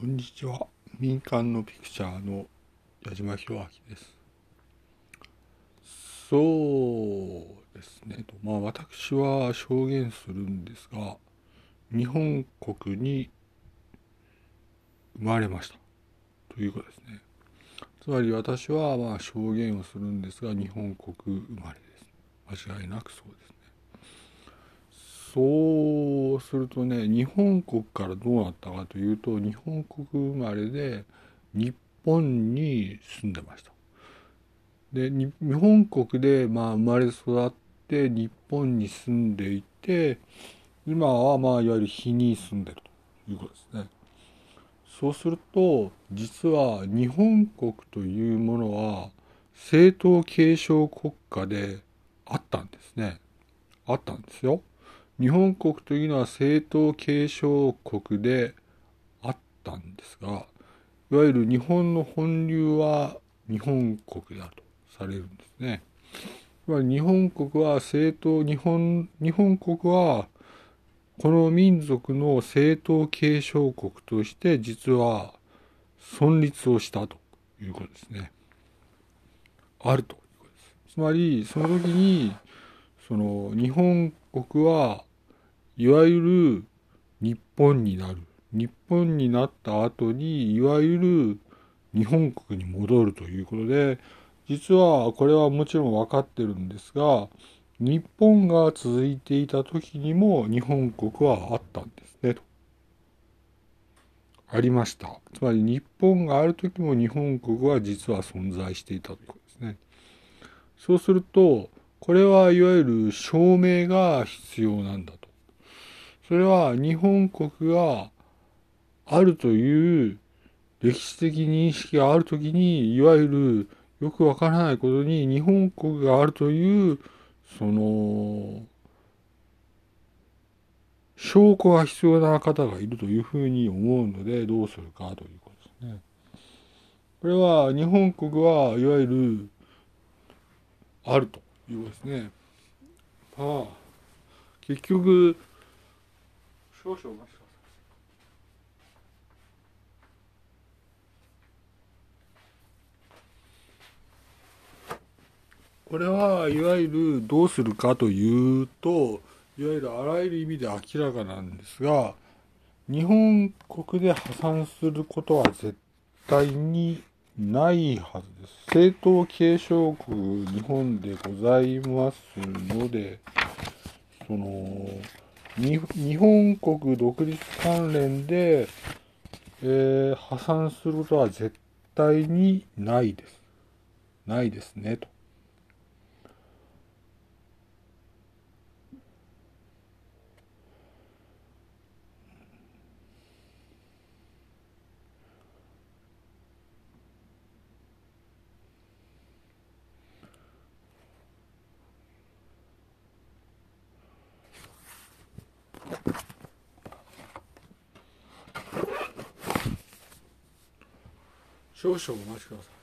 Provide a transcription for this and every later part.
こんにちは。民間のピクチャーの矢島博明です。そうですね。まあ私は証言するんですが、日本国に生まれました。ということですね。つまり私はまあ証言をするんですが、日本国生まれです。間違いなくそうですね。そうするとね日本国からどうなったかというと日本国生まれで日本に住んでました。で日本国でまあ生まれ育って日本に住んでいて今はまあいわゆる日に住んでるということですね。そうすると実は日本国というものは政党継承国家であったんですね。あったんですよ。日本国というのは政党継承国であったんですがいわゆる日本の本流は日本国だとされるんですね。日本国は政党日本日本国はこの民族の政党継承国として実は存立をしたということですね。あるということです。つまりその時にその日本国はいわゆる日本になる日本になった後にいわゆる日本国に戻るということで実はこれはもちろん分かってるんですが日本が続いていた時にも日本国はあったんですねと。ありました。つまり日本がある時も日本国は実は存在していたということですね。そうするとこれはいわゆる証明が必要なんだと。それは日本国があるという歴史的認識があるときにいわゆるよくわからないことに日本国があるというその証拠が必要な方がいるというふうに思うのでどうするかということですね。これは日本国はいわゆるあるということですね。まあ結局少々お待ちください。これはいわゆるどうするかというといわゆるあらゆる意味で明らかなんですが日本国で破産することは絶対にないはずです。政党継承国日本でございますのでその日本国独立関連で、えー、破産することは絶対にないです。ないですね、と。少々お待ちください。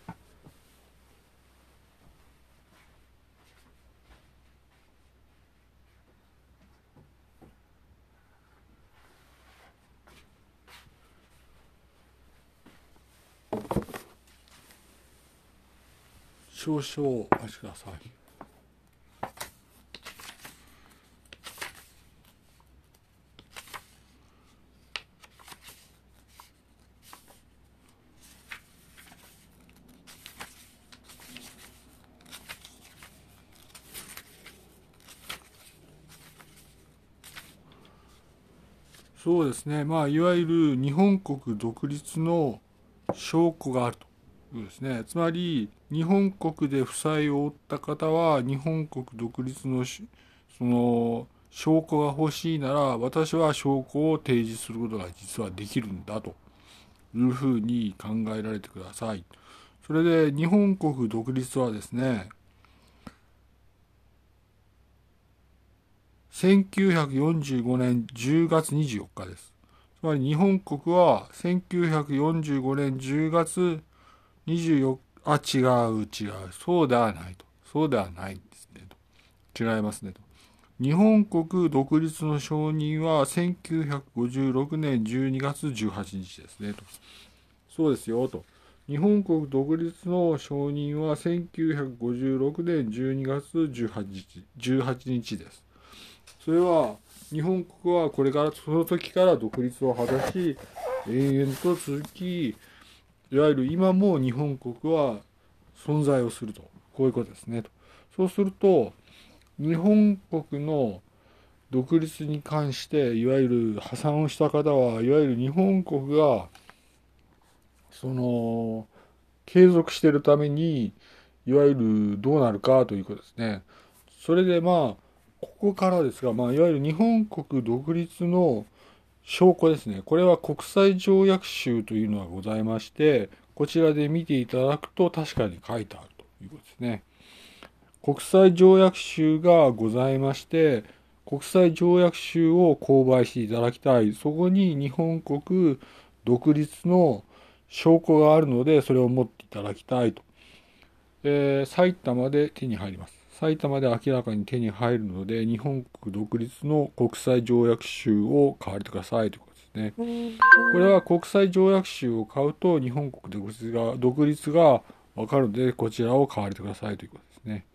少々お待ちください。そうですね、まあ、いわゆる日本国独立の証拠があるというですね、つまり日本国で負債を負った方は日本国独立のその証拠が欲しいなら私は証拠を提示することが実はできるんだというふうに考えられてください。それで日本国独立はですね1945年10月24日です。つまり日本国は1945年10月24日あ、違う違う。そうではないと。そうではないんですねと。違いますねと。日本国独立の承認は1956年12月18日ですねと。そうですよと。日本国独立の承認は1956年12月18日 ,18 日です。それは日本国はこれからその時から独立を果たし延々と続きいわゆる今も日本国は存在をするとこういうことですねと。そうすると日本国の独立に関していわゆる破産をした方はいわゆる日本国がその継続しているためにいわゆるどうなるかということですね。それでまあここからですが、まあ、いわゆる日本国独立の証拠ですね。これは国際条約集というのがございまして、こちらで見ていただくと確かに書いてあるということですね。国際条約集がございまして、国際条約集を購買していただきたい。そこに日本国独立の証拠があるので、それを持っていただきたいと。えー、埼玉で手に入ります。埼玉で明らかに手に入るので、日本国独立の国際条約集を買われてくださいということですね。これは国際条約集を買うと、日本国独立が、独立がわかるので、こちらを買われてくださいということですね。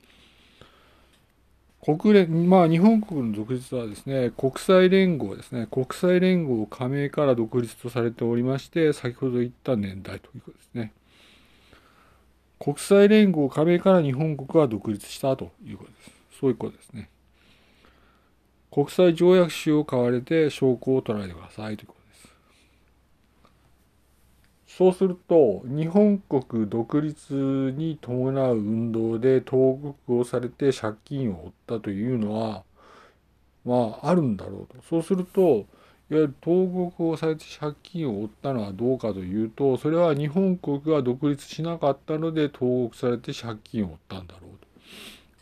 国連、まあ日本国の独立はですね、国際連合ですね、国際連合加盟から独立とされておりまして、先ほど言った年代ということですね。国際連合加盟から日本国は独立したということです。そういうことですね。国際条約集を買われて証拠を取られてくださいということですそうすると、日本国独立に伴う運動で投獄をされて借金を負ったというのは、まあ、あるんだろうと。そうすると、いわゆる投獄をされて借金を負ったのはどうかというと、それは日本国が独立しなかったので投獄されて借金を負ったんだろうと。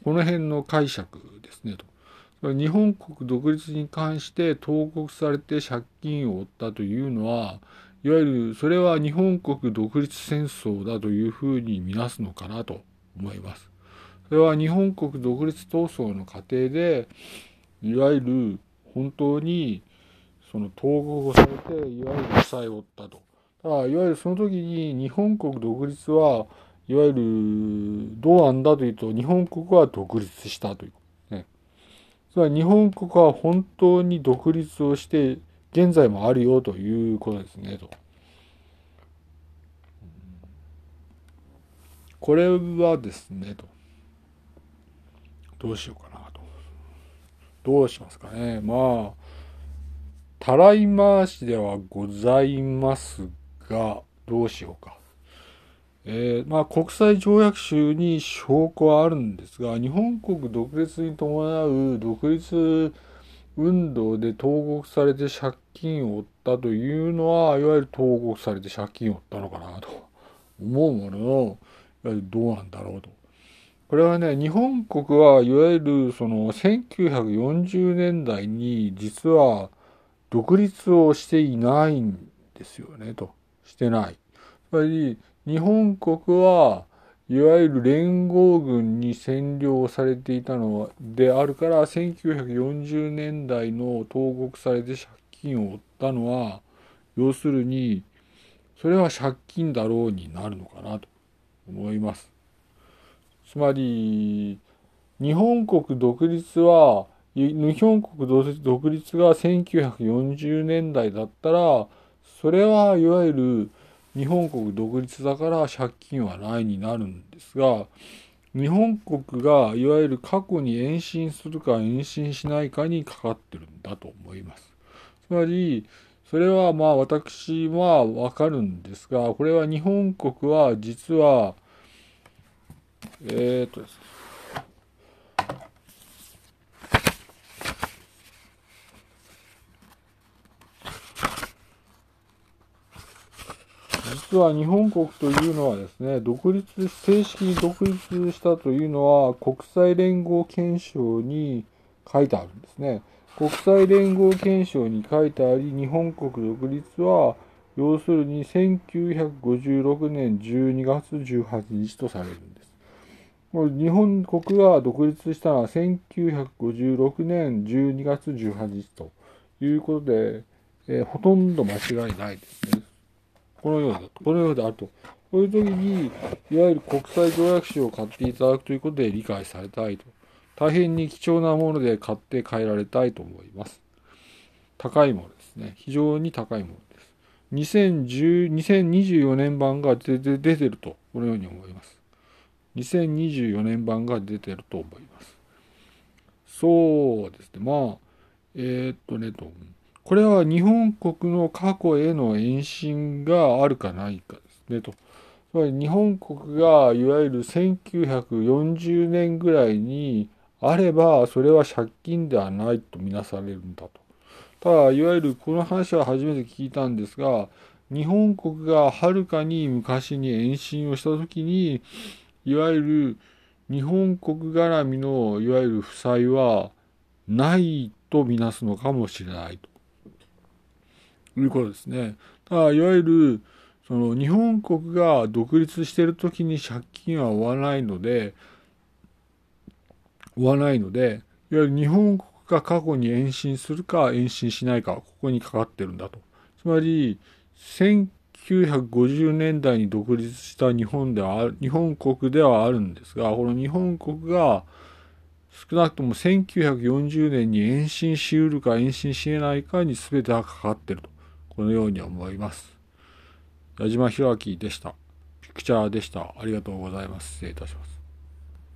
この辺の解釈ですねと。日本国独立に関して投獄されて借金を負ったというのは、いわゆるそれは日本国独立戦争だというふうに見なすのかなと思います。それは日本国独立闘争の過程でいわゆる本当にその統合されていわゆる負債を負ったと。だからいわゆるその時に日本国独立はいわゆるどうなんだというと日本国は独立したというね。つまり日本国は本当に独立をして現在もあるよということですねと。これはですねと。どうしようかなと。どうしますかね。まあ、たらい回しではございますが、どうしようか。えー、まあ、国際条約集に証拠はあるんですが、日本国独立に伴う独立運動で投獄されて借金を負ったというのは、いわゆる投獄されて借金を負ったのかなと思うものの、いわゆるどうなんだろうと。これはね、日本国はいわゆるその1940年代に実は独立をしていないんですよね、と。してない。つまり、日本国はいわゆる連合軍に占領されていたのであるから1940年代の投獄されて借金を負ったのは要するにそれは借金だろうになるのかなと思います。つまり日本国独立は日本国独立が1940年代だったらそれはいわゆる日本国独立だから借金はないになるんですが日本国がいわゆる過去に延伸するか延伸しないかにかかってるんだと思います。つまりそれはまあ私はわかるんですがこれは日本国は実はえー、とですね実は日本国というのはですね、独立、正式に独立したというのは国際連合憲章に書いてあるんですね。国際連合憲章に書いてあり、日本国独立は、要するに1956年12月18日とされるんです。日本国が独立したのは1956年12月18日ということで、えー、ほとんど間違いないですね。このようだと。このようであると。こういう時に、いわゆる国際条約書を買っていただくということで理解されたいと。大変に貴重なもので買って帰られたいと思います。高いものですね。非常に高いものです。2010 2024年版が出て出てると、このように思います。2024年版が出てると思います。そうですね。まあ、えー、っとねと、これは日本国の過去への延伸があるかないかですねと。つまり日本国がいわゆる1940年ぐらいにあればそれは借金ではないとみなされるんだと。ただいわゆるこの話は初めて聞いたんですが日本国がはるかに昔に延伸をした時にいわゆる日本国絡みのいわゆる負債はないとみなすのかもしれないということですね。ただいわゆるその日本国が独立してる時に借金は負わないので負わないのでいわゆる日本国が過去に延伸するか延伸しないかここにかかってるんだと。つまり1950年代に独立した日本では日本国ではあるんですがこの日本国が少なくとも1940年に延伸しうるか延伸しえないかに全てがかかってるとこのように思います。矢島弘明でした。ピクチャーでした。ありがとうございます。失礼いたします。